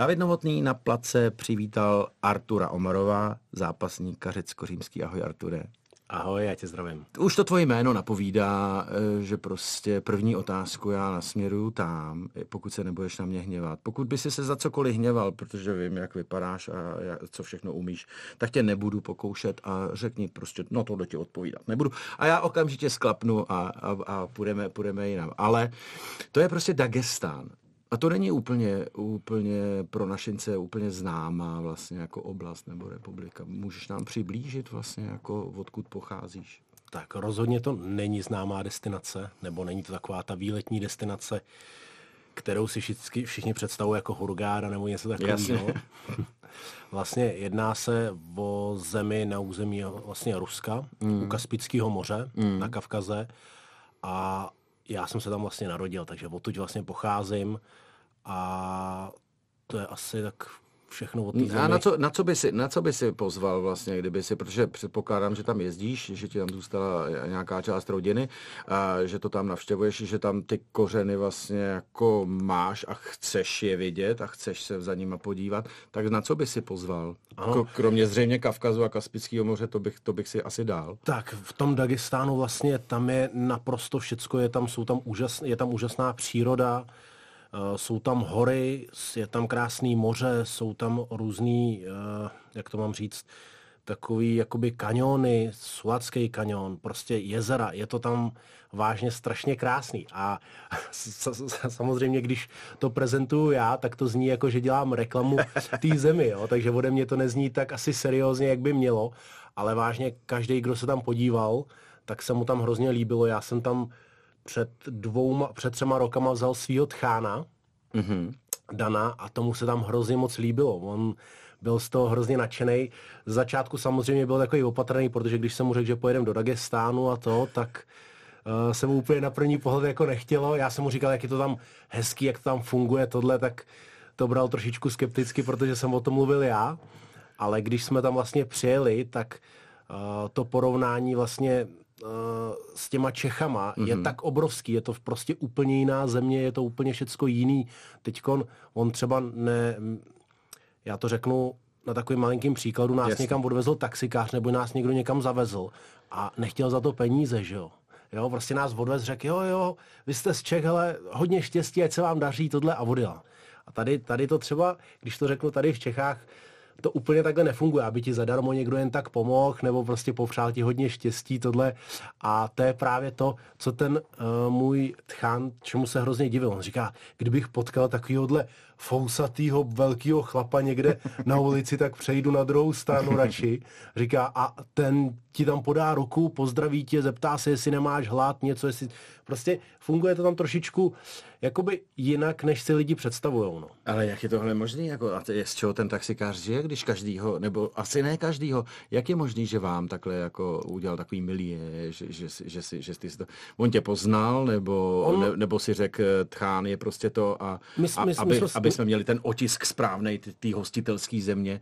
David Novotný na place přivítal Artura Omarova, zápasníka řecko-římský. Ahoj Arture. Ahoj, já tě zdravím. Už to tvoje jméno napovídá, eh, že prostě první otázku já nasměruju tam, pokud se nebudeš na mě hněvat. Pokud by si se za cokoliv hněval, protože vím, jak vypadáš a co všechno umíš, tak tě nebudu pokoušet a řekni prostě, no tohle ti odpovídat nebudu. A já okamžitě sklapnu a, a, a půjdeme, půjdeme jinam. Ale to je prostě Dagestán. A to není úplně, úplně pro našince úplně známá vlastně jako oblast nebo republika. Můžeš nám přiblížit vlastně jako odkud pocházíš? Tak rozhodně to není známá destinace, nebo není to taková ta výletní destinace, kterou si všichni, všichni představují jako Hurgáda nebo něco takového. vlastně jedná se o zemi na území vlastně Ruska, mm. u Kaspického moře, mm. na Kavkaze. A já jsem se tam vlastně narodil, takže odtud vlastně pocházím a to je asi tak všechno o té A na co, na, co by si, na co by si pozval vlastně, kdyby si, protože předpokládám, že tam jezdíš, že ti tam zůstala nějaká část rodiny, a že to tam navštěvuješ, že tam ty kořeny vlastně jako máš a chceš je vidět a chceš se za nima podívat, tak na co by si pozval? Ano. Kromě zřejmě Kavkazu a Kaspického moře, to bych, to bych si asi dal. Tak v tom Dagestánu vlastně tam je naprosto všecko, je tam, jsou tam úžas, je tam úžasná příroda, jsou tam hory, je tam krásný moře, jsou tam různý, eh, jak to mám říct, takový jakoby kaniony, Suacký kanion, prostě jezera, je to tam vážně strašně krásný. A samozřejmě, když to prezentuju já, tak to zní jako, že dělám reklamu té zemi, jo? takže ode mě to nezní tak asi seriózně, jak by mělo, ale vážně každý, kdo se tam podíval, tak se mu tam hrozně líbilo. Já jsem tam před dvouma, před třema rokama vzal svýho tchána, mm-hmm. Dana, a tomu se tam hrozně moc líbilo. On byl z toho hrozně nadšený. Z začátku samozřejmě byl takový opatrný, protože když jsem mu řekl, že pojedeme do Dagestánu a to, tak uh, se mu úplně na první pohled jako nechtělo. Já jsem mu říkal, jak je to tam hezký, jak to tam funguje, tohle, tak to bral trošičku skepticky, protože jsem o tom mluvil já. Ale když jsme tam vlastně přijeli, tak uh, to porovnání vlastně s těma Čechama mm-hmm. je mhm. tak obrovský, je to prostě úplně jiná země, je to úplně všecko jiný. Teďkon on třeba ne, já to řeknu na takovým malinkým příkladu, nás Jasně. někam odvezl taxikář nebo nás někdo někam zavezl a nechtěl za to peníze, že jo. Jo, prostě nás odvez, řekl, jo, jo, vy jste z Čech, ale hodně štěstí, ať se vám daří tohle a odjel. A tady, tady to třeba, když to řeknu tady v Čechách, to úplně takhle nefunguje, aby ti zadarmo někdo jen tak pomohl, nebo prostě popřál ti hodně štěstí, tohle. A to je právě to, co ten uh, můj tchán, čemu se hrozně divil. On říká, kdybych potkal takovýhodle fousatýho velkého chlapa někde na ulici, tak přejdu na druhou stranu radši. Říká, a ten ti tam podá ruku, pozdraví tě, zeptá se, jestli nemáš hlad, něco, jestli... Prostě funguje to tam trošičku jakoby jinak, než si lidi představují. No. Ale jak je tohle možné? Jako, a je, z čeho ten taxikář žije, když každýho, nebo asi ne každýho, jak je možný, že vám takhle jako udělal takový milý, že, že, že, že, si, že jsi to, on tě poznal, nebo, on, ne, nebo si řekl, tchán je prostě to a, my, a my, aby, my, aby jsme měli ten otisk správnej té hostitelské země.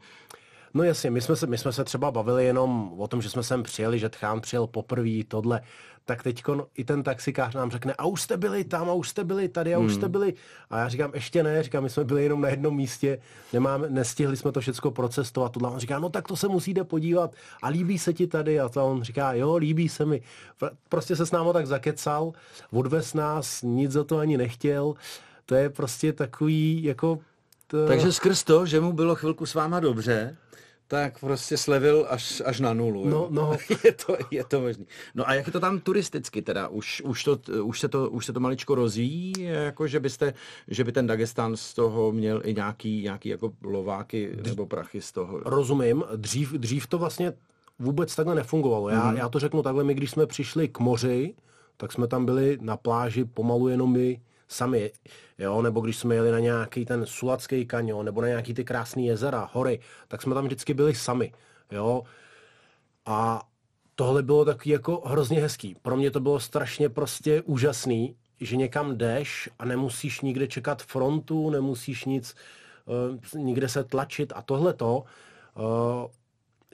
No jasně, my jsme, se, my jsme se třeba bavili jenom o tom, že jsme sem přijeli, že Tchán přijel poprvé, tohle, tak teď i ten taxikář nám řekne, a už jste byli tam, a už jste byli tady, a už jste hmm. byli. A já říkám, ještě ne, říkám, my jsme byli jenom na jednom místě, nemáme, nestihli jsme to všechno procestovat. Tohle. On říká, no tak to se musíte podívat a líbí se ti tady. A to on říká, jo, líbí se mi. Prostě se s námi tak zakecal, odvez nás, nic za to ani nechtěl. To je prostě takový, jako... To... Takže skrz to, že mu bylo chvilku s váma dobře, tak prostě slevil až, až na nulu. No, no. je, to, je to možný. No a jak je to tam turisticky teda? Už, už, to, už, se, to, už se to maličko rozvíjí? Jako, že, byste, že by ten Dagestán z toho měl i nějaký, nějaký jako lováky nebo prachy z toho? Rozumím. Dřív, dřív to vlastně vůbec takhle nefungovalo. Já, mm. já to řeknu takhle, my když jsme přišli k moři, tak jsme tam byli na pláži pomalu jenom my sami, jo, nebo když jsme jeli na nějaký ten Sulacký kanion, nebo na nějaký ty krásné jezera, hory, tak jsme tam vždycky byli sami, jo. A tohle bylo taky jako hrozně hezký. Pro mě to bylo strašně prostě úžasný, že někam jdeš a nemusíš nikde čekat frontu, nemusíš nic, uh, nikde se tlačit a tohle to, uh,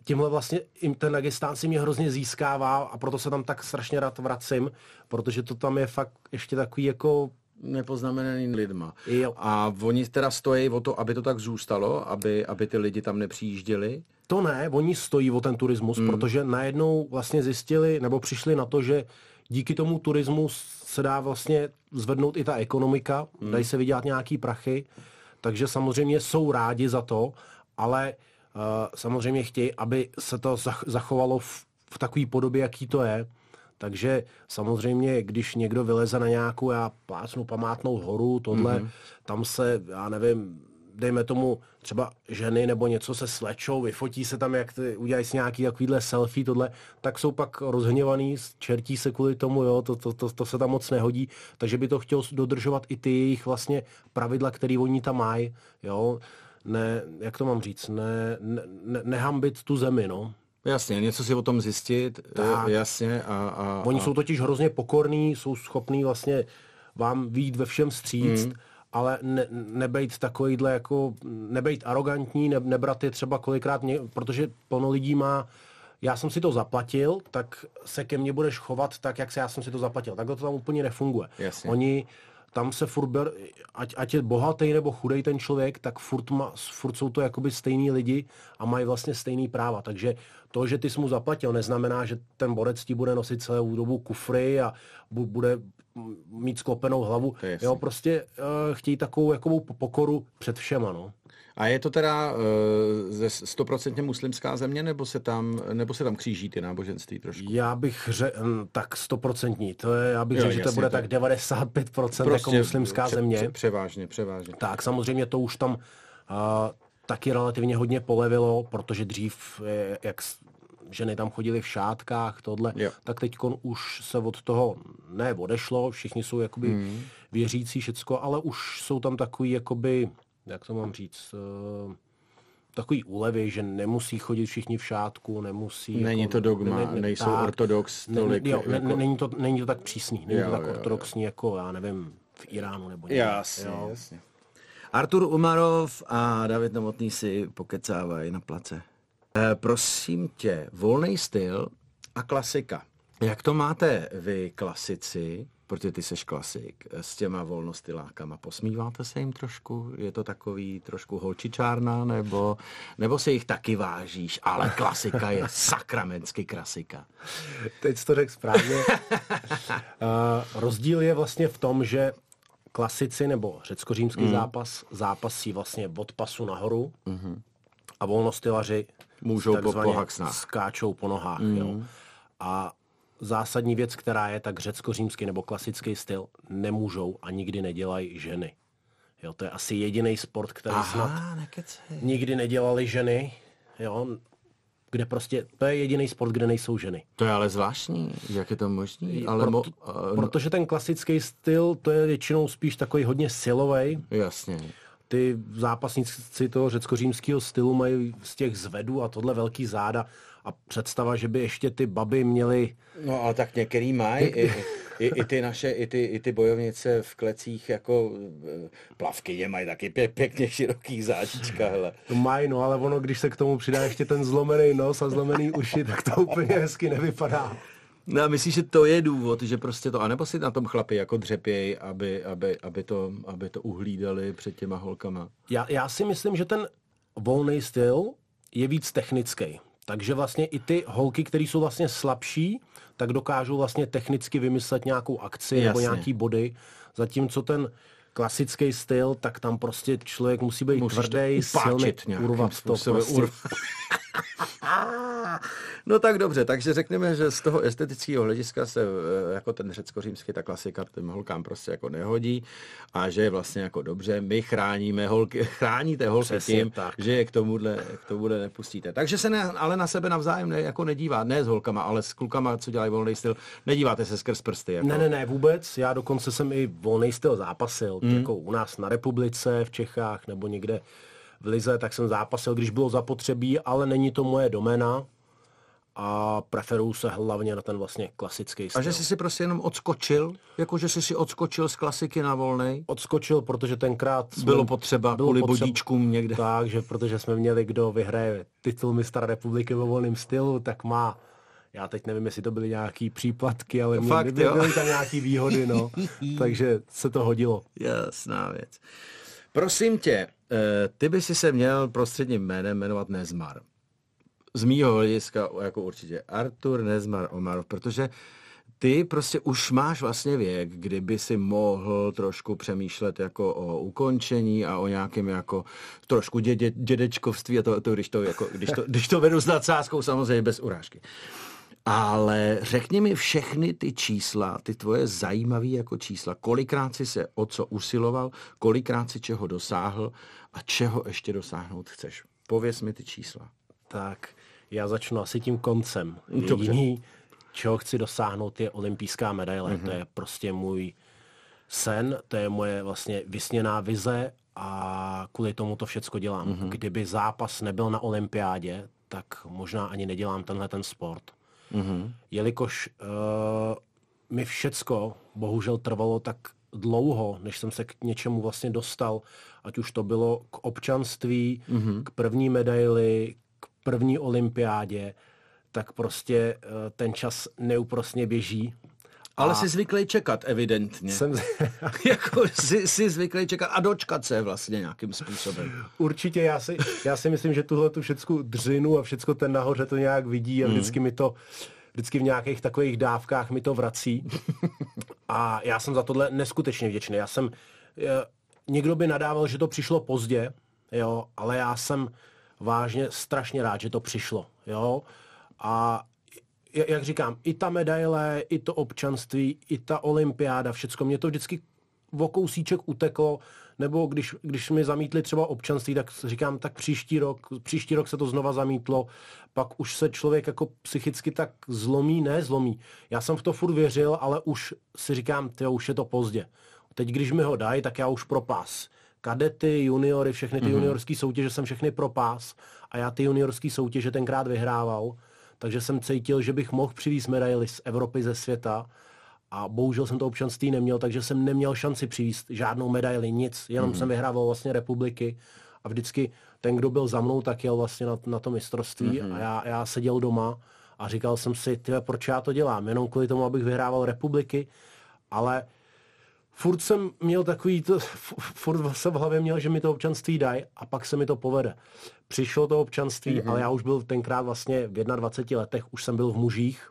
tímhle vlastně ten Dagestán si mě hrozně získává a proto se tam tak strašně rád vracím, protože to tam je fakt ještě takový jako nepoznamenaný lidma. Jo. A oni teda stojí o to, aby to tak zůstalo, aby, aby ty lidi tam nepřijížděli? To ne, oni stojí o ten turismus, hmm. protože najednou vlastně zjistili, nebo přišli na to, že díky tomu turismu se dá vlastně zvednout i ta ekonomika, hmm. dají se vydělat nějaký prachy, takže samozřejmě jsou rádi za to, ale uh, samozřejmě chtějí, aby se to zachovalo v, v takové podobě, jaký to je. Takže samozřejmě, když někdo vyleze na nějakou, já plácnu památnou horu, tohle, mm-hmm. tam se, já nevím, dejme tomu třeba ženy nebo něco se slečou, vyfotí se tam, jak ty, udělají si nějaký takovýhle selfie, tohle, tak jsou pak rozhněvaný, čertí se kvůli tomu, jo, to, to, to, to se tam moc nehodí, takže by to chtěl dodržovat i ty jejich vlastně pravidla, které oni tam mají, jo, ne, jak to mám říct, ne, ne, ne, nehambit tu zemi, no. Jasně, něco si o tom zjistit, tak. jasně. A, a, Oni a... jsou totiž hrozně pokorní, jsou schopní vlastně vám výjít ve všem stříct, mm. ale ne, nebejt takovýhle jako, nebejt arrogantní, ne, nebrat je třeba kolikrát, mě, protože plno lidí má já jsem si to zaplatil, tak se ke mně budeš chovat tak, jak se já jsem si to zaplatil. Takhle to tam úplně nefunguje. Jasně. Oni tam se furt ber, ať, ať je bohatý nebo chudej ten člověk, tak furt, ma, furt jsou to jakoby stejní lidi a mají vlastně stejný práva. Takže to, že ty jsi mu zaplatil, neznamená, že ten borec ti bude nosit celou dobu kufry a bude mít sklopenou hlavu. Jo, prostě uh, chtějí takovou jakovou pokoru před všema, no. A je to teda uh, ze stoprocentně muslimská země, nebo se tam, nebo se tam kříží ty náboženství trošku? Já bych řekl, hm, tak stoprocentní. To je, já bych řekl, že to bude to... tak 95% prostě jako muslimská pře- země. Pře- převážně, převážně. Tak samozřejmě to už tam uh, taky relativně hodně polevilo, protože dřív, jak ženy tam chodily v šátkách, tohle, jo. tak teď už se od toho ne odešlo, všichni jsou jakoby mm. věřící všecko, ale už jsou tam takový jakoby jak to mám říct, uh, takový úlevy, že nemusí chodit všichni v šátku, nemusí... Není jako, to dogma, ne, ne, nejsou tak, ortodox tolik. Ne, jo, jako... ne, není, to, není to tak přísný, není jo, to tak jo, ortodoxní jo. jako, já nevím, v Iránu nebo někde. Jasně, jo. jasně. Artur Umarov a David Novotný si pokecávají na place. E, prosím tě, volný styl a klasika. Jak to máte vy, klasici, protože ty seš klasik, s těma volnostylákama. Posmíváte se jim trošku? Je to takový trošku holčičárna, nebo, nebo se jich taky vážíš, ale klasika je sakramensky klasika. Teď to řekl správně. uh, rozdíl je vlastně v tom, že klasici nebo řecko-římský mm. zápas zápasí vlastně od pasu nahoru mm-hmm. A volnostylaři můžou po, po skáčou po nohách. Mm. Jo. A zásadní věc, která je tak řecko-římský nebo klasický styl, nemůžou a nikdy nedělají ženy. Jo, to je asi jediný sport, který Aha, snad nekecej. nikdy nedělali ženy. Jo, kde prostě, to je jediný sport, kde nejsou ženy. To je ale zvláštní, jak je to možný? Ale Proto, mo, uh, protože ten klasický styl, to je většinou spíš takový hodně silový. Jasně. Ty zápasníci toho řecko-římského stylu mají z těch zvedů a tohle velký záda a představa, že by ještě ty baby měly... No ale tak některý mají, i, i, i, ty naše, i ty, i ty bojovnice v klecích jako eh, plavkyně mají taky pě, pěkně široký záčička, hele. To mají, no ale ono, když se k tomu přidá ještě ten zlomený nos a zlomený uši, tak to úplně hezky nevypadá. No a myslíš, že to je důvod, že prostě to, anebo si na tom chlapi jako dřepěj, aby, aby, aby, to, aby to uhlídali před těma holkama? Já, já si myslím, že ten volný styl je víc technický. Takže vlastně i ty holky, které jsou vlastně slabší, tak dokážou vlastně technicky vymyslet nějakou akci Jasně. nebo nějaký body, zatímco ten klasický styl, tak tam prostě člověk musí být tvrdý, silný, urvat to. Prostě. No tak dobře, takže řekneme, že z toho estetického hlediska se eh, jako ten řecko-římský, ta klasika těm holkám prostě jako nehodí a že je vlastně jako dobře, my chráníme holky, chráníte holky Přesně tím, tak. že je k tomuhle, k tomuhle nepustíte. Takže se ne, ale na sebe navzájem ne, jako nedívá, ne s holkama, ale s klukama, co dělají volný styl, nedíváte se skrz prsty. Jako. Ne, ne, ne, vůbec. Já dokonce jsem i volný styl zápasil, mm. jako u nás na republice, v Čechách nebo někde v Lize, tak jsem zápasil, když bylo zapotřebí, ale není to moje domena a preferuju se hlavně na ten vlastně klasický styl. A že jsi si prostě jenom odskočil? Jako, že jsi si odskočil z klasiky na volnej? Odskočil, protože tenkrát... Jsme, bylo potřeba bylo kvůli potřeba, bodíčkům někde. Tak, že protože jsme měli, kdo vyhraje titul mistra republiky ve volném stylu, tak má Já teď nevím, jestli to byly nějaký příplatky, ale mě, Fakt, byly, byly tam nějaký výhody, no. Takže se to hodilo. Jasná věc. Prosím tě, eh, ty by si se měl prostředním jménem jmenovat Nezmar. Z mýho hlediska jako určitě Artur Nezmar Omarov, protože ty prostě už máš vlastně věk, kdyby si mohl trošku přemýšlet jako o ukončení a o nějakém jako trošku dědě, dědečkovství a to, to, když, to, jako, když, to, když to vedu s nadsázkou samozřejmě bez urážky. Ale řekni mi všechny ty čísla, ty tvoje zajímavé jako čísla, kolikrát jsi se o co usiloval, kolikrát si čeho dosáhl a čeho ještě dosáhnout chceš. Pověz mi ty čísla. Tak já začnu asi tím koncem. Dobře. Jediný, čeho chci dosáhnout, je olympijská medaile. Mhm. Mm-hmm. To je prostě můj sen, to je moje vlastně vysněná vize a kvůli tomu to všecko dělám. Mhm. Mm-hmm. Kdyby zápas nebyl na olympiádě, tak možná ani nedělám tenhle ten sport. Mhm. Mm-hmm. Jelikož uh, mi všecko bohužel trvalo tak dlouho, než jsem se k něčemu vlastně dostal, ať už to bylo k občanství, mm-hmm. k první medaili, k první olympiádě, tak prostě eh, ten čas neúprosně běží. Ale a... jsi zvyklý čekat, evidentně. Jsem... jako jsi, jsi zvyklý čekat a dočkat se vlastně nějakým způsobem. Určitě, já si, já si myslím, že tuhle tu všecku dřinu a všecko ten nahoře to nějak vidí a vždycky mi to vždycky v nějakých takových dávkách mi to vrací. A já jsem za tohle neskutečně vděčný. Já jsem, eh, někdo by nadával, že to přišlo pozdě, jo, ale já jsem vážně strašně rád, že to přišlo, jo. A jak říkám, i ta medaile, i to občanství, i ta olympiáda, všecko, mě to vždycky o kousíček uteklo, nebo když, když mi zamítli třeba občanství, tak říkám, tak příští rok, příští rok se to znova zamítlo, pak už se člověk jako psychicky tak zlomí, ne zlomí. Já jsem v to furt věřil, ale už si říkám, ty už je to pozdě. Teď, když mi ho dají, tak já už propás. Kadety, juniory, všechny ty mm-hmm. juniorské soutěže jsem všechny propás a já ty juniorské soutěže tenkrát vyhrával, takže jsem cítil, že bych mohl přivést medaily z Evropy, ze světa. A bohužel jsem to občanství neměl, takže jsem neměl šanci přivést žádnou medaili, nic, jenom mm. jsem vyhrával vlastně republiky. A vždycky ten, kdo byl za mnou, tak jel vlastně na, na to mistrovství. Mm. a já, já seděl doma a říkal jsem si, tyhle, proč já to dělám, jenom kvůli tomu, abych vyhrával republiky, ale furt jsem měl takový, to, furt jsem v hlavě měl, že mi to občanství dají a pak se mi to povede. Přišlo to občanství, mm-hmm. ale já už byl tenkrát vlastně v 21 letech, už jsem byl v mužích,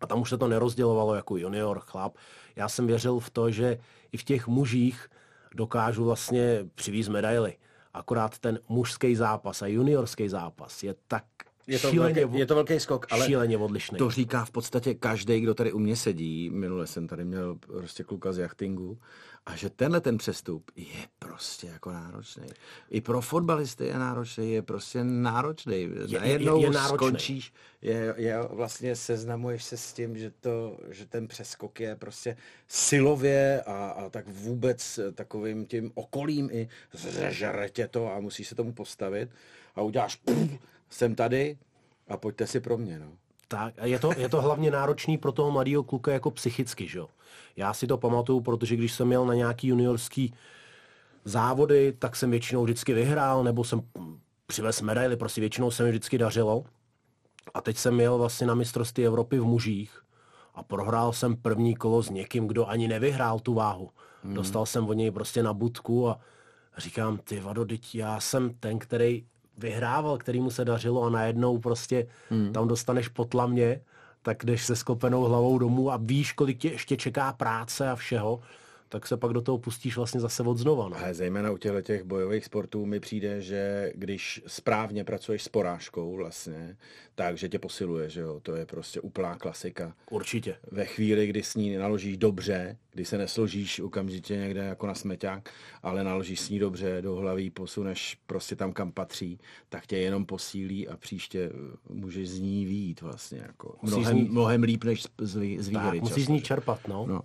a tam už se to nerozdělovalo jako junior, chlap. Já jsem věřil v to, že i v těch mužích dokážu vlastně přivízt medaily. Akorát ten mužský zápas a juniorský zápas je tak je to, šíleně, velký, je to velký skok, ale šíleně odlišný. to říká v podstatě každý, kdo tady u mě sedí. Minule jsem tady měl prostě kluka z jachtingu a že tenhle ten přestup je prostě jako náročný. I pro fotbalisty je náročný, je prostě náročný. Je- Najednou je- je náročný. skončíš, je, je, vlastně seznamuješ se s tím, že, to, že ten přeskok je prostě silově a, a tak vůbec takovým tím okolím i zežere tě to a musíš se tomu postavit a uděláš pff, jsem tady a pojďte si pro mě, no. Tak, a je to, je to hlavně náročný pro toho mladého kluka jako psychicky, že jo. Já si to pamatuju, protože když jsem měl na nějaký juniorský závody, tak jsem většinou vždycky vyhrál, nebo jsem přivez medaily, prostě většinou se mi vždycky dařilo. A teď jsem měl vlastně na mistrovství Evropy v mužích a prohrál jsem první kolo s někým, kdo ani nevyhrál tu váhu. Hmm. Dostal jsem od něj prostě na budku a říkám, ty vado, teď já jsem ten, který vyhrával, který mu se dařilo a najednou prostě hmm. tam dostaneš potlamě, tak jdeš se sklopenou hlavou domů a víš, kolik tě ještě čeká práce a všeho, tak se pak do toho pustíš vlastně zase od znova. No. Ale zejména u těchto těch bojových sportů mi přijde, že když správně pracuješ s porážkou vlastně, takže tě posiluje, že jo, to je prostě úplná klasika. Určitě. Ve chvíli, kdy s ní naložíš dobře, kdy se nesložíš okamžitě někde jako na smeťák, ale naložíš s ní dobře, do hlaví posuneš prostě tam, kam patří, tak tě jenom posílí a příště eh, můžeš z ní výjít vlastně jako Musíš mnohem, z ní- mnohem líp než z, z, z Tak, výhry. musíš často, z ní čerpat, no. No.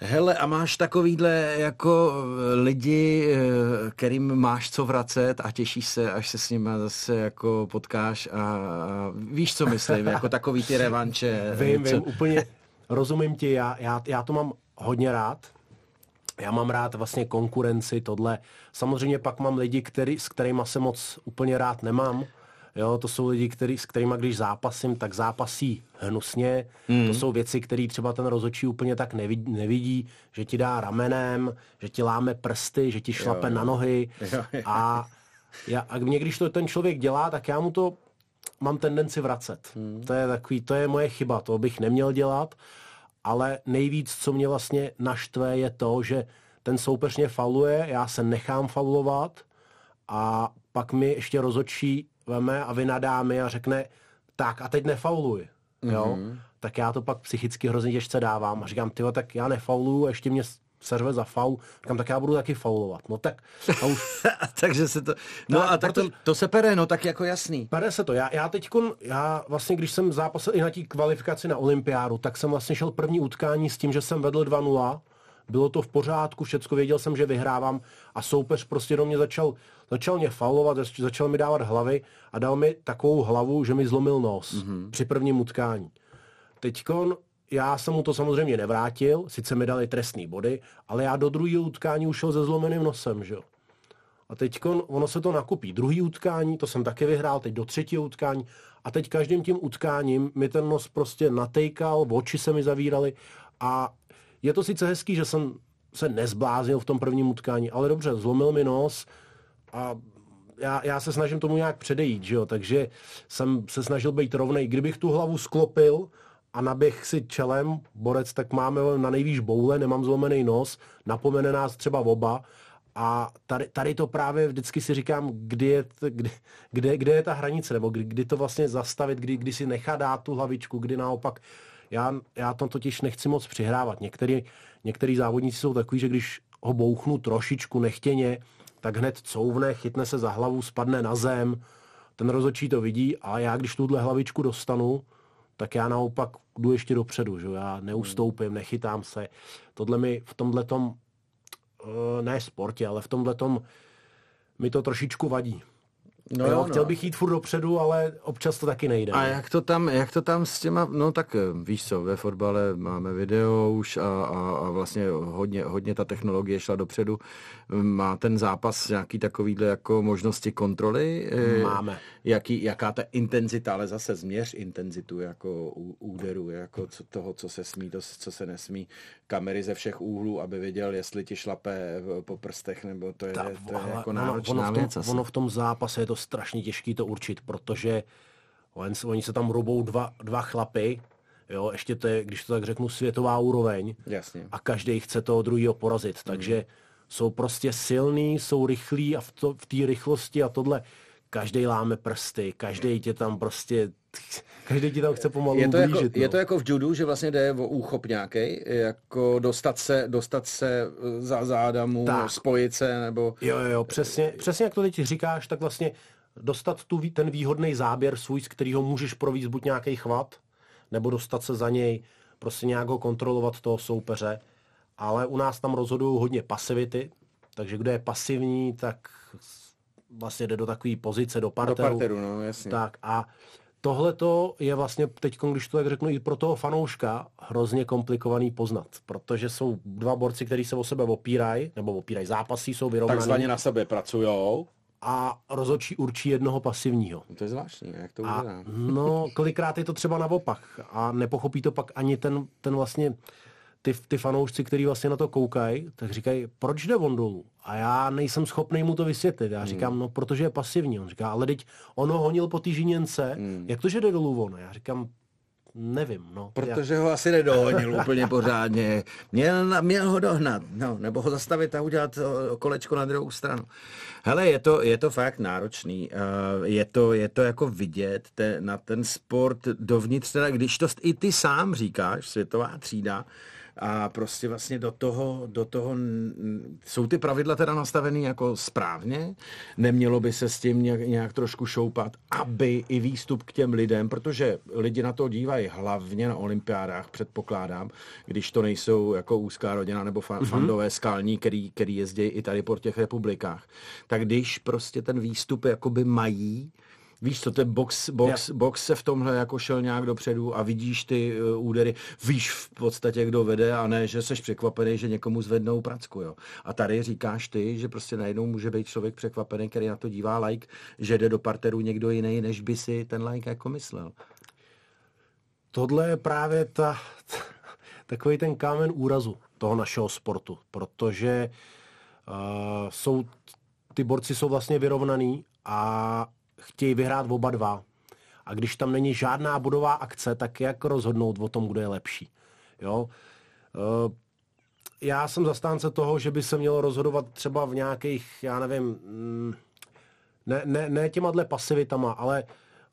Hele, a máš takovýhle jako eh, lidi, eh, kterým máš co vracet a těšíš se, až se s nimi zase jako potkáš a, a víš, co myslím, jako takový ty revanče. Vím, něco- vím, úplně rozumím ti, já, já, já to mám hodně rád. Já mám rád vlastně konkurenci, tohle. Samozřejmě pak mám lidi, který, s kterými se moc úplně rád nemám. Jo, to jsou lidi, který, s kterými když zápasím, tak zápasí hnusně. Mm. To jsou věci, které třeba ten rozočí úplně tak nevidí, nevidí, že ti dá ramenem, že ti láme prsty, že ti šlape jo, na nohy. Jo, jo. A, já, a mě, když to ten člověk dělá, tak já mu to mám tendenci vracet. Mm. To je takový, to je moje chyba, to bych neměl dělat, ale nejvíc, co mě vlastně naštve, je to, že ten soupeř mě fauluje, já se nechám faulovat a pak mi ještě rozočí veme a vynadá mi a řekne, tak a teď nefauluj. Jo? Mm-hmm. Tak já to pak psychicky hrozně těžce dávám a říkám, tyjo, tak já nefauluju a ještě mě serve za faul, říkám, tak já budu taky faulovat. No tak a už... Takže se to... No tak, a tak to, to, se pere, no tak jako jasný. Pere se to. Já, já teď, já vlastně, když jsem zápasil i na té kvalifikaci na olympiádu, tak jsem vlastně šel první utkání s tím, že jsem vedl 2-0 bylo to v pořádku, všecko věděl jsem, že vyhrávám a soupeř prostě do mě začal, začal mě faulovat, začal mi dávat hlavy a dal mi takovou hlavu, že mi zlomil nos mm-hmm. při prvním utkání. Teďkon já jsem mu to samozřejmě nevrátil, sice mi dali trestný body, ale já do druhého utkání ušel se zlomeným nosem, že jo. A teď ono se to nakupí. Druhý utkání, to jsem taky vyhrál, teď do třetího utkání. A teď každým tím utkáním mi ten nos prostě natejkal, oči se mi zavíraly a je to sice hezký, že jsem se nezbláznil v tom prvním utkání, ale dobře, zlomil mi nos a já, já se snažím tomu nějak předejít, že jo? takže jsem se snažil být rovnej. Kdybych tu hlavu sklopil a naběh si čelem, borec, tak máme na nejvýš boule, nemám zlomený nos, napomene nás třeba oba a tady, tady to právě vždycky si říkám, kdy je, kdy, kde, kde je ta hranice, nebo kdy, kdy to vlastně zastavit, kdy, kdy si nechá dát tu hlavičku, kdy naopak já, já to totiž nechci moc přihrávat. Některý, některý závodníci jsou takový, že když ho bouchnu trošičku nechtěně, tak hned couvne, chytne se za hlavu, spadne na zem, ten rozočí to vidí a já když tuhle hlavičku dostanu, tak já naopak jdu ještě dopředu, že já neustoupím, nechytám se. Tohle mi v tomhle tom, eh, ne sportě, ale v tomhle tom mi to trošičku vadí. No, jo, no. Chtěl bych jít furt dopředu, ale občas to taky nejde. A jak to tam, jak to tam s těma, no tak eh, víš co, ve fotbale máme video už a, a, a vlastně hodně, hodně ta technologie šla dopředu. Má ten zápas nějaký takovýhle jako možnosti kontroly? Eh, máme. Jaký, jaká ta intenzita, ale zase změř intenzitu jako úderu, jako co, toho, co se smí, to, co se nesmí. Kamery ze všech úhlů, aby viděl, jestli ti šlape po prstech, nebo to je, Ta, to je jako náročná ono, ono věc. V tom, ono v tom zápase je to strašně těžké to určit, protože oni se tam robou dva, dva chlapy, jo, ještě to je, když to tak řeknu, světová úroveň Jasně. a každý chce toho druhého porazit, mm. takže jsou prostě silní, jsou rychlí a v, to, v té rychlosti a tohle každý láme prsty, každý tě tam prostě Každý ti tam chce pomalu je to, jako, no. je to jako v judu, že vlastně jde o úchop nějaký, jako dostat se, dostat se za zádamu, tak. spojit se, nebo... Jo, jo, přesně, přesně jak to teď říkáš, tak vlastně dostat tu, ten výhodný záběr svůj, z kterého můžeš províct buď nějaký chvat, nebo dostat se za něj, prostě nějak ho kontrolovat toho soupeře. Ale u nás tam rozhodují hodně pasivity, takže kdo je pasivní, tak vlastně jde do takové pozice, do parteru. Do parteru, no, jasně. Tak a tohle je vlastně teď, když to tak řeknu, i pro toho fanouška hrozně komplikovaný poznat, protože jsou dva borci, kteří se o sebe opírají, nebo opírají zápasy, jsou vyrovnaný. Takzvaně na sebe pracujou. A rozhodčí určí jednoho pasivního. To je zvláštní, jak to a, No, kolikrát je to třeba naopak a nepochopí to pak ani ten, ten vlastně ty, ty fanoušci, kteří vlastně na to koukají, tak říkají, proč jde on dolů? A já nejsem schopný mu to vysvětlit. Já říkám, hmm. no protože je pasivní. On říká, ale teď ono honil po té žiněnce, hmm. jak to, že jde dolů on? Já říkám, nevím. No. Protože já... ho asi nedohonil úplně pořádně. Měl, měl ho dohnat, no, nebo ho zastavit a udělat kolečko na druhou stranu. Hele, je to, je to fakt náročný. Je to, je to jako vidět te, na ten sport dovnitř, teda když to i ty sám říkáš, světová třída, a prostě vlastně do toho, do toho jsou ty pravidla teda nastavený jako správně, nemělo by se s tím nějak, nějak trošku šoupat, aby i výstup k těm lidem, protože lidi na to dívají hlavně na olympiádách, předpokládám, když to nejsou jako úzká rodina nebo fan, mm-hmm. fandové skalní, který, který jezdí i tady po těch republikách. Tak když prostě ten výstup jakoby mají, Víš co, ten box, box, box se v tomhle jako šel nějak dopředu a vidíš ty uh, údery, víš v podstatě, kdo vede a ne, že seš překvapený, že někomu zvednou pracku, jo. A tady říkáš ty, že prostě najednou může být člověk překvapený, který na to dívá like, že jde do parteru někdo jiný, než by si ten like jako myslel. Tohle je právě ta, ta takový ten kámen úrazu toho našeho sportu, protože uh, jsou, ty borci jsou vlastně vyrovnaný a chtějí vyhrát oba dva. A když tam není žádná bodová akce, tak jak rozhodnout o tom, kdo je lepší. Jo? Uh, já jsem zastánce toho, že by se mělo rozhodovat třeba v nějakých, já nevím, mm, ne, ne, ne těma dle pasivitama, ale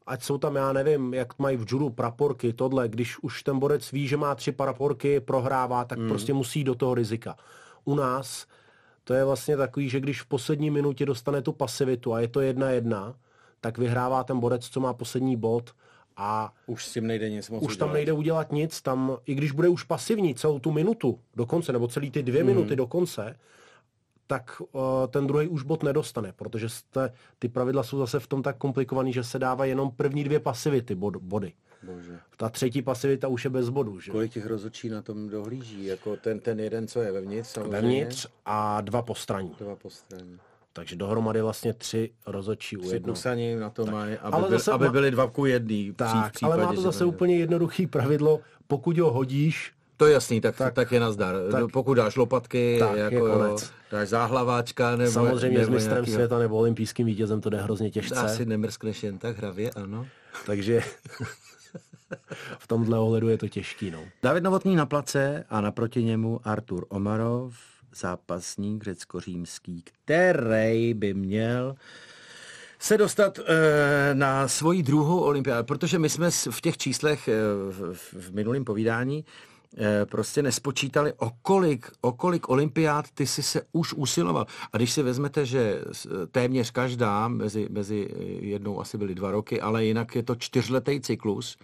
ať jsou tam, já nevím, jak mají v judu praporky, tohle, když už ten borec ví, že má tři praporky, prohrává, tak mm. prostě musí do toho rizika. U nás to je vlastně takový, že když v poslední minutě dostane tu pasivitu a je to jedna jedna, tak vyhrává ten borec, co má poslední bod a už s tím nejde nic moc Už tam nejde udělat nic, tam, i když bude už pasivní celou tu minutu do konce, nebo celý ty dvě mm. minuty do konce, tak uh, ten druhý už bod nedostane, protože jste, ty pravidla jsou zase v tom tak komplikovaný, že se dává jenom první dvě pasivity bod, body. Bože. Ta třetí pasivita už je bez bodů. Že? Kolik těch rozočí na tom dohlíží? Jako ten, ten jeden, co je vevnitř samozřejmě? Vevnitř a dva postraní. Dva postraní. Takže dohromady vlastně tři rozočí u jednoho. Tři na to mají, aby, ale byl, zase, aby byly dva ku jedný. Tak, případě, ale má to zase úplně jednoduchý pravidlo. Pokud ho hodíš, to je jasný, tak, tak, tak je nazdar. Tak, Pokud dáš lopatky, tak jako, je konec. dáš záhlaváčka, nebo... Samozřejmě nebo s mistrem nějaký... světa nebo olympijským vítězem to jde hrozně těžce. Asi nemrskneš jen tak hravě, ano. Takže v tomhle ohledu je to těžký. No. David Novotný na place a naproti němu Artur Omarov, zápasník řecko-římský, který by měl se dostat e, na svoji druhou olympiádu, protože my jsme v těch číslech e, v, v minulém povídání e, prostě nespočítali, o kolik, o kolik olympiád ty si se už usiloval. A když si vezmete, že téměř každá, mezi, mezi jednou asi byly dva roky, ale jinak je to čtyřletý cyklus,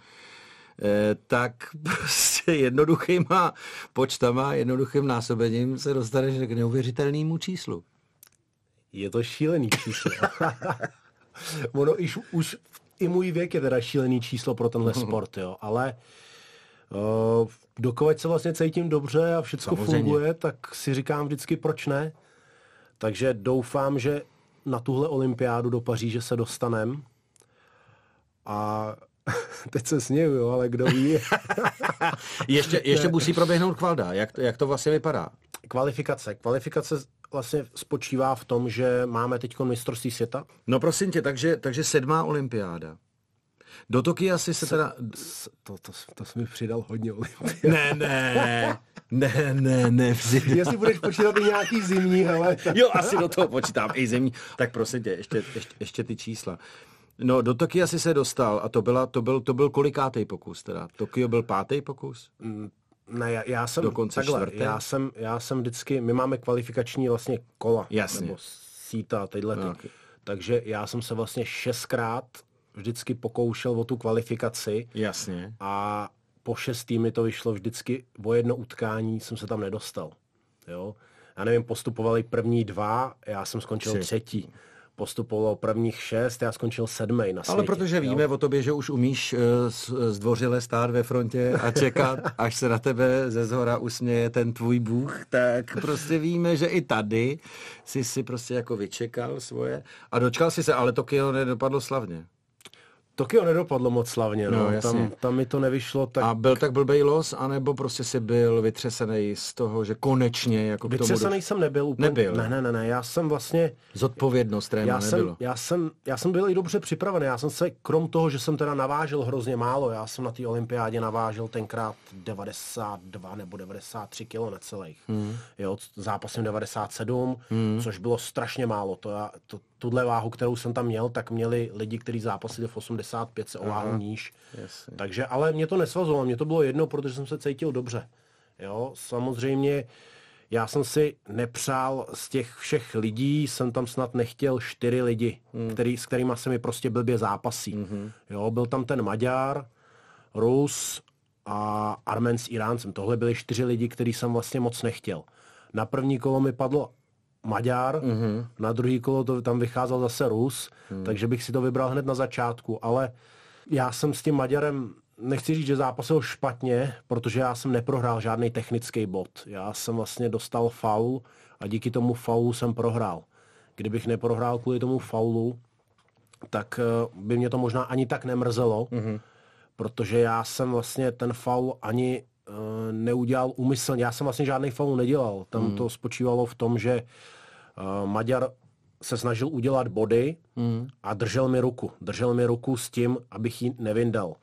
tak prostě jednoduchýma počtama, jednoduchým násobením se dostaneš k neuvěřitelnému číslu. Je to šílený číslo. ono iž, už i můj věk je teda šílený číslo pro tenhle sport, jo, ale uh, dokud se vlastně cítím dobře a všechno funguje, tak si říkám vždycky, proč ne. Takže doufám, že na tuhle olympiádu do Paříže se dostanem a Teď se směju, jo, ale kdo ví. ještě, ještě musí proběhnout kvalda. Jak to, jak to vlastně vypadá? Kvalifikace. Kvalifikace vlastně spočívá v tom, že máme teď mistrovství světa. No prosím tě, takže, takže sedmá olympiáda. Do Tokia asi se teda... To, to, to jsi mi přidal hodně olympiád. Ne, ne, ne, ne, ne. Jestli budeš počítat i nějaký zimní, ale... jo, asi do toho počítám i zimní. Tak prosím tě, ještě, ještě, ještě ty čísla. No, do Tokia si se dostal a to, byla, to, byl, to byl kolikátý pokus teda? Tokio byl pátý pokus? Mm, ne, já, já jsem, Dokonce takhle, čtvrtý? já jsem, já jsem vždycky, my máme kvalifikační vlastně kola. Jasně. Nebo síta, tyhle ty. Okay. Takže já jsem se vlastně šestkrát vždycky pokoušel o tu kvalifikaci. Jasně. A po šestý mi to vyšlo vždycky, o jedno utkání jsem se tam nedostal. Jo? Já nevím, postupovali první dva, já jsem skončil Tři. třetí postupovalo prvních šest, já skončil sedmý na světě. Ale protože jo? víme o tobě, že už umíš uh, zdvořile stát ve frontě a čekat, až se na tebe ze zhora usměje ten tvůj bůh, tak prostě víme, že i tady jsi si prostě jako vyčekal svoje a dočkal si se, ale Tokio nedopadlo slavně. Tokio nedopadlo moc slavně, no, no tam, tam mi to nevyšlo tak... A byl tak blbej los, anebo prostě si byl vytřesený z toho, že konečně jako k tomu... Vytřesený jsem nebyl úplně. Nebyl. Ne, ne, ne, ne, já jsem vlastně... Zodpovědnost tréma já jsem, nebylo. Já jsem, já jsem byl i dobře připravený, já jsem se, krom toho, že jsem teda navážil hrozně málo, já jsem na té olympiádě navážil tenkrát 92 nebo 93 kilo necelých. Hmm. Jo, zápasem 97, hmm. což bylo strašně málo. To, já, to, tuhle váhu, kterou jsem tam měl, tak měli lidi, kteří zápasili v 85 se o váhu níž. Jasně. Takže, ale mě to nesvazovalo, mě to bylo jedno, protože jsem se cítil dobře. Jo, samozřejmě já jsem si nepřál z těch všech lidí, jsem tam snad nechtěl čtyři lidi, hmm. který, s kterými se mi prostě blbě zápasí. Hmm. Jo, byl tam ten Maďar, Rus a Armen s Iráncem. Tohle byli čtyři lidi, který jsem vlastně moc nechtěl. Na první kolo mi padlo Maďar, mm-hmm. na druhý kolo to tam vycházel zase Rus, mm. takže bych si to vybral hned na začátku, ale já jsem s tím Maďarem nechci říct, že zápasil špatně, protože já jsem neprohrál žádný technický bod. Já jsem vlastně dostal faul a díky tomu faulu jsem prohrál. Kdybych neprohrál kvůli tomu faulu, tak eh, by mě to možná ani tak nemrzelo, mm-hmm. protože já jsem vlastně ten faul ani neudělal úmyslně. Já jsem vlastně žádný faul nedělal. Tam mm. to spočívalo v tom, že uh, Maďar se snažil udělat body mm. a držel mi ruku. Držel mi ruku s tím, abych ji nevyndal.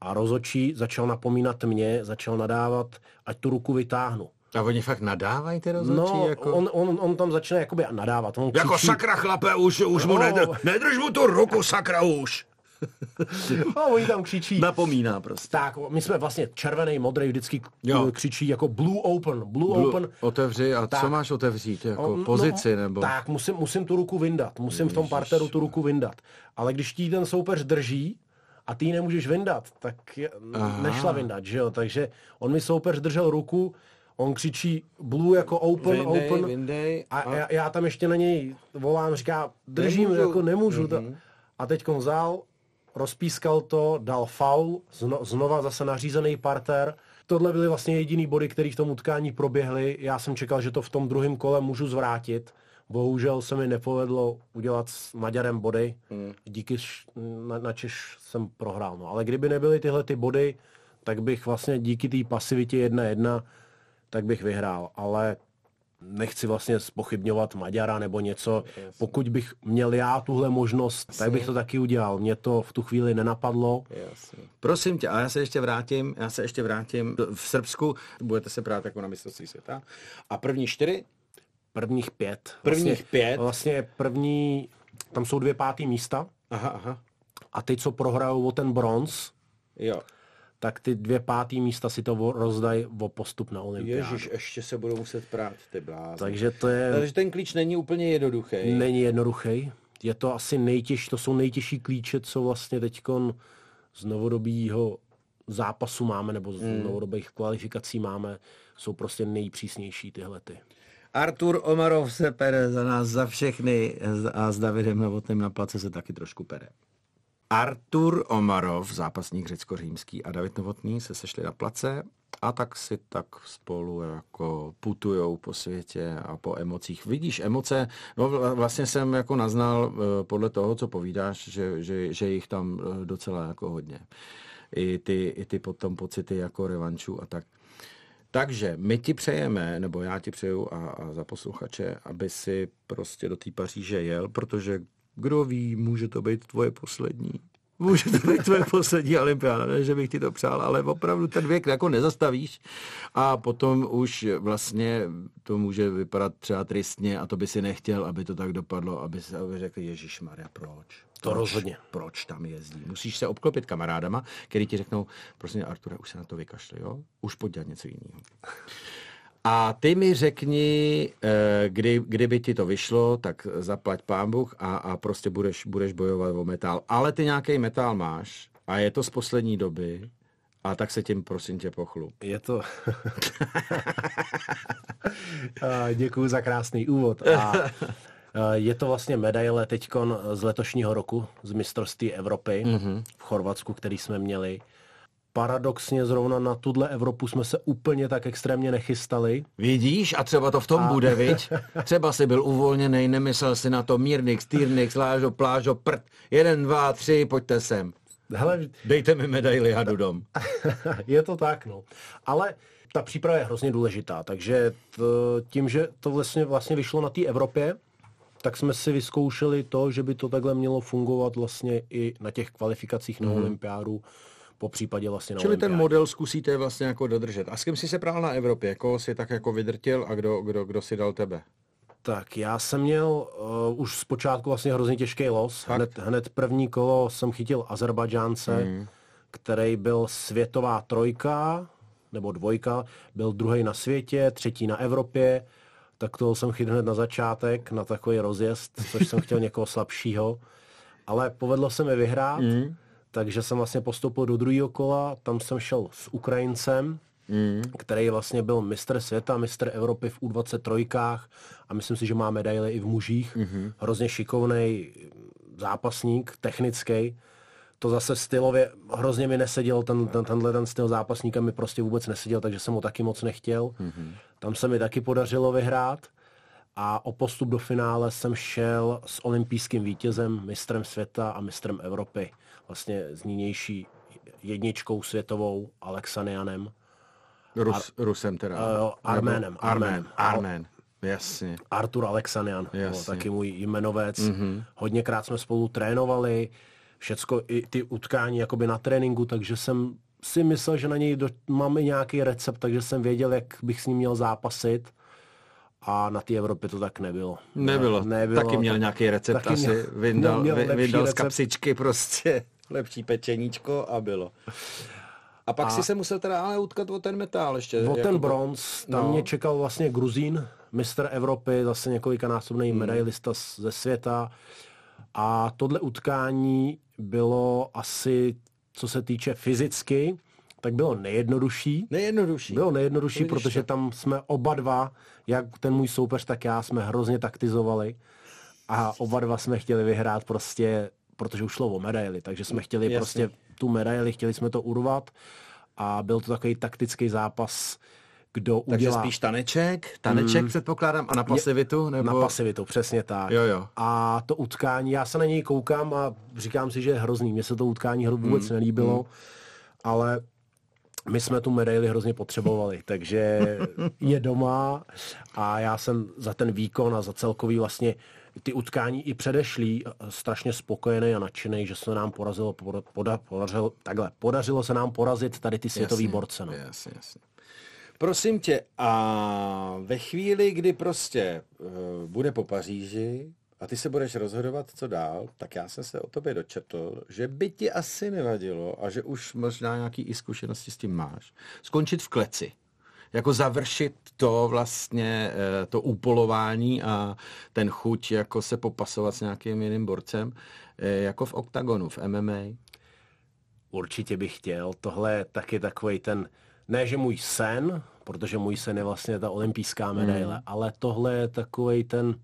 A rozočí začal napomínat mě, začal nadávat, ať tu ruku vytáhnu. A oni fakt nadávají ty rozhodčí? No, jako... on, on, on tam začne jakoby nadávat. On křičí... Jako sakra chlape, už, už no. mu nedrž, nedrž mu tu ruku, sakra už. A oni tam křičí. Napomíná prostě. Tak, my jsme vlastně červený, modrý, vždycky jo. křičí jako blue open, blue, blue open. Otevři a tak. co máš otevřít, jako no, pozici nebo? Tak, musím, musím tu ruku vyndat, musím Ježiš. v tom parteru tu ruku vyndat. Ale když ti ten soupeř drží, a ty ji nemůžeš vyndat, tak Aha. nešla vyndat, že jo? Takže on mi soupeř držel ruku, on křičí blue jako open, Winday, open Winday, a, a já, já tam ještě na něj volám, říká, držím, nemůžu. jako nemůžu. Mm-hmm. A teď on vzal, rozpískal to, dal faul, zno, znova zase nařízený parter. Tohle byly vlastně jediný body, které v tom utkání proběhly. Já jsem čekal, že to v tom druhém kole můžu zvrátit. Bohužel se mi nepovedlo udělat s Maďarem body. Hmm. Díky na, na Češ jsem prohrál. No. Ale kdyby nebyly tyhle ty body, tak bych vlastně díky té pasivitě 1-1, tak bych vyhrál. Ale nechci vlastně spochybňovat Maďara nebo něco. Jasně. Pokud bych měl já tuhle možnost, Jasně. tak bych to taky udělal. Mě to v tu chvíli nenapadlo. Jasně. Prosím tě, a já se ještě vrátím, já se ještě vrátím. V Srbsku budete se brát jako na mistrovství světa. A první čtyři Prvních pět. Prvních vlastně, pět? Vlastně první, tam jsou dvě pátý místa. Aha, aha. A ty, co prohrajou o ten bronz, jo. Tak ty dvě pátý místa si to rozdají o postup na olympiádu. Ježíš, ještě se budou muset prát, ty blázen. Takže to je... Takže ten klíč není úplně jednoduchý. Není jednoduchý. Je to asi nejtěžší, to jsou nejtěžší klíče, co vlastně teď z novodobího zápasu máme, nebo z hmm. novodobých kvalifikací máme, jsou prostě nejpřísnější tyhle ty. Artur Omarov se pere za nás, za všechny a s Davidem Novotným na place se taky trošku pere. Artur Omarov, zápasník řecko-římský a David Novotný se sešli na place a tak si tak spolu jako putujou po světě a po emocích. Vidíš, emoce, no vlastně jsem jako naznal eh, podle toho, co povídáš, že, že, že jich tam eh, docela jako hodně. I ty, i ty potom pocity jako revančů a tak. Takže my ti přejeme, nebo já ti přeju a, a za posluchače, aby si prostě do té Paříže jel, protože kdo ví, může to být tvoje poslední. Může to být tvoje poslední olympiáda, ne, že bych ti to přál, ale opravdu ten věk jako nezastavíš a potom už vlastně to může vypadat třeba tristně a to by si nechtěl, aby to tak dopadlo, aby si řekl, Ježíš Maria, proč? To proč, rozhodně. Proč tam jezdí? Musíš se obklopit kamarádama, který ti řeknou, prosím, Arture, už se na to vykašli, jo? Už pojď dělat něco jiného. A ty mi řekni, eh, kdy, kdyby ti to vyšlo, tak zaplať pán Bůh a, a prostě budeš, budeš bojovat o metal. Ale ty nějaký metal máš a je to z poslední doby a tak se tím prosím tě pochlup. Je to... Děkuji za krásný úvod. A je to vlastně medaile teďkon z letošního roku z mistrovství Evropy mm-hmm. v Chorvatsku, který jsme měli paradoxně zrovna na tuhle Evropu jsme se úplně tak extrémně nechystali. Vidíš, a třeba to v tom a... bude, viď? Třeba si byl uvolněný, nemyslel si na to Mírnix, Týrnix, Lážo, Plážo, prd. Jeden, dva, tři, pojďte sem. Hele, Dejte mi medaily hadu dom. je to tak, no. Ale ta příprava je hrozně důležitá, takže tím, že to vlastně, vlastně vyšlo na té Evropě, tak jsme si vyzkoušeli to, že by to takhle mělo fungovat vlastně i na těch kvalifikacích na mm. olympiádu po případě vlastně na Čili olympiádě. ten model zkusíte vlastně jako dodržet. A s kým jsi se prál na Evropě? Koho si tak jako vydrtil a kdo, kdo, kdo si dal tebe? Tak já jsem měl uh, už zpočátku vlastně hrozně těžký los. Hned, hned první kolo jsem chytil Azerbajdžánce, mm. který byl světová trojka, nebo dvojka, byl druhý na světě, třetí na Evropě, tak toho jsem chytil hned na začátek, na takový rozjezd, což jsem chtěl někoho slabšího. Ale povedlo se mi vyhrát. Mm takže jsem vlastně postoupil do druhého kola, tam jsem šel s Ukrajincem, mm. který vlastně byl mistr světa, mistr Evropy v U23 a myslím si, že má medaile i v mužích. Mm-hmm. Hrozně šikovný zápasník, technický. To zase stylově hrozně mi neseděl, ten, ten, tenhle ten styl zápasníka mi prostě vůbec neseděl, takže jsem mu taky moc nechtěl. Mm-hmm. Tam se mi taky podařilo vyhrát a o postup do finále jsem šel s olympijským vítězem, mistrem světa a mistrem Evropy. Vlastně z nynější jedničkou světovou Alexanianem. Rus, Ar, Rusem teda. Uh, Arménem. Armén. Armén. Jasně. Artur Alexanian, Jasně. taky můj jmenovec. Mm-hmm. Hodněkrát jsme spolu trénovali, všecko, i ty utkání jakoby na tréninku, takže jsem si myslel, že na něj do, máme nějaký recept, takže jsem věděl, jak bych s ním měl zápasit. A na té Evropě to tak nebylo. Nebylo. Ne, nebylo taky měl tak, nějaký recept taky asi. Měl, vyndal, měl vyndal z kapsičky prostě lepší pečeníčko a bylo. A pak a si se musel teda ale utkat o ten metál ještě. O ten bronz, tam no. mě čekal vlastně Gruzín, mistr Evropy, zase několikanásobný hmm. medailista ze světa. A tohle utkání bylo asi, co se týče fyzicky, tak bylo nejjednodušší. Nejjednodušší. Bylo nejjednodušší, Vidíš protože tam jsme oba dva, jak ten můj soupeř, tak já, jsme hrozně taktizovali. A oba dva jsme chtěli vyhrát prostě, protože už šlo o medaily, takže jsme chtěli Jasně. prostě tu medaili, chtěli jsme to urvat. A byl to takový taktický zápas, kdo Takže udělá... spíš taneček, taneček mm, předpokládám a na pasivitu? Nebo... Na pasivitu, přesně tak. Jo, jo. A to utkání, já se na něj koukám a říkám si, že je hrozný. Mně se to utkání vůbec mm, nelíbilo, mm. ale my jsme tu medaili hrozně potřebovali, takže je doma a já jsem za ten výkon a za celkový vlastně ty utkání i předešlý strašně spokojený a nadšený, že se nám porazilo, poda, podařilo, takhle, podařilo se nám porazit tady ty světový jasně, borce. No. Jasně, jasně. Prosím tě, a ve chvíli, kdy prostě uh, bude po Paříži a ty se budeš rozhodovat, co dál, tak já jsem se o tobě dočetl, že by ti asi nevadilo a že už možná nějaký i zkušenosti s tím máš. Skončit v kleci. Jako završit to vlastně, eh, to úpolování a ten chuť, jako se popasovat s nějakým jiným borcem, eh, jako v oktagonu, v MMA. Určitě bych chtěl. Tohle je taky takový ten ne, že můj sen, protože můj sen je vlastně ta olympijská medaile, hmm. ale tohle je takový ten,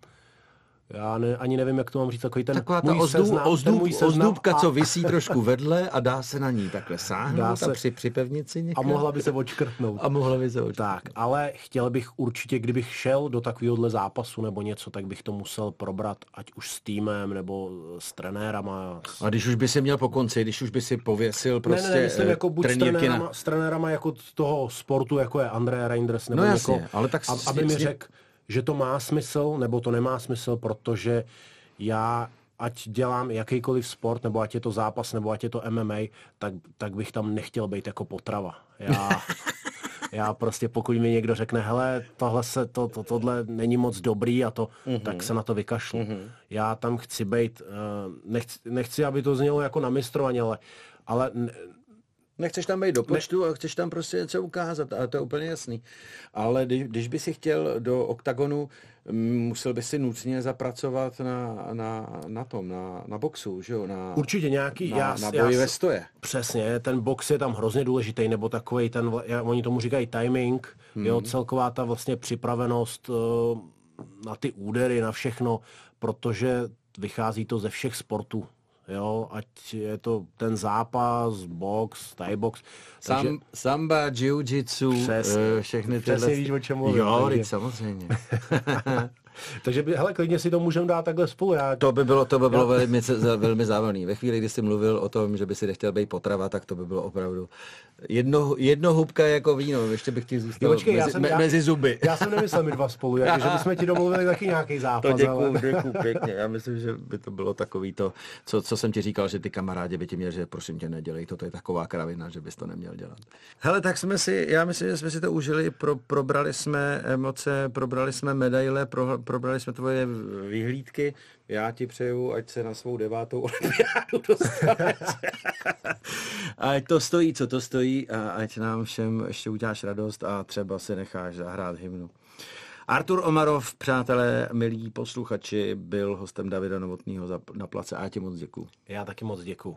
já ne, ani nevím, jak to mám říct, takový ten Taková ta můj seznam, ozdůb, ten můj seznam ozdůbka, a... co visí trošku vedle a dá se na ní takhle sáhnout dá se, a při, připevnit si někam. A mohla by se očkrtnout. A mohla by se očkrtnout. Tak, ale chtěl bych určitě, kdybych šel do takovéhohle zápasu nebo něco, tak bych to musel probrat, ať už s týmem nebo s trenérama. S... A když už by si měl po konci, když už by si pověsil prostě ne, ne, myslím, jako buď s trenérama, na... s trenérama jako toho sportu, jako je André Reinders, nebo no jasně, jako, ale tak aby mi řekl, že to má smysl, nebo to nemá smysl, protože já ať dělám jakýkoliv sport, nebo ať je to zápas, nebo ať je to MMA, tak, tak bych tam nechtěl být jako potrava. Já, já prostě pokud mi někdo řekne, hele, tohle se, to, to, tohle není moc dobrý a to, mm-hmm. tak se na to vykašlu. Mm-hmm. Já tam chci být, uh, nechci, nechci, aby to znělo jako na mistrovaně, ale, ale Nechceš tam být do počtu ne. a chceš tam prostě něco ukázat, a to je úplně jasný. Ale když, když by si chtěl do oktagonu, mm, musel by si nutně zapracovat na, na, na tom, na, na boxu, že jo? Na, Určitě nějaký, na, já, na boji já, ve stoje. Přesně, ten box je tam hrozně důležitý, nebo takový ten, oni tomu říkají timing, hmm. jo, celková ta vlastně připravenost uh, na ty údery, na všechno, protože vychází to ze všech sportů jo, ať je to ten zápas, box, thai box. Takže... Sam, samba, jiu-jitsu, eh, všechny tyhle... Přesně víš, o čem mluvím. Jo, takže... samozřejmě. Takže by, hele, klidně si to můžeme dát takhle spolu. Já... To by bylo, to by bylo velmi, velmi zábavné. Ve chvíli, kdy jsi mluvil o tom, že by si nechtěl být potrava, tak to by bylo opravdu jedno, jedno hubka jako víno. Ještě bych ti zůstal jo, počkej, mezi, já jsem, me, já, mezi zuby. Já jsem nemyslel my dva spolu, jak, že bychom ti domluvili taky nějaký zápas. To děkuju, ale... děkuju pěkně. Já myslím, že by to bylo takový to, co, co jsem ti říkal, že ty kamarádi by ti měli, že prosím tě nedělej, to, to je taková kravina, že bys to neměl dělat. Hele, tak jsme si, já myslím, že jsme si to užili, pro, probrali jsme emoce, probrali jsme medaile, pro, probrali jsme tvoje vyhlídky. Já ti přeju, ať se na svou devátou olympiádu dostaneš. ať to stojí, co to stojí a ať nám všem ještě uděláš radost a třeba se necháš zahrát hymnu. Artur Omarov, přátelé, milí posluchači, byl hostem Davida Novotného na place a já ti moc děkuju. Já taky moc děkuju.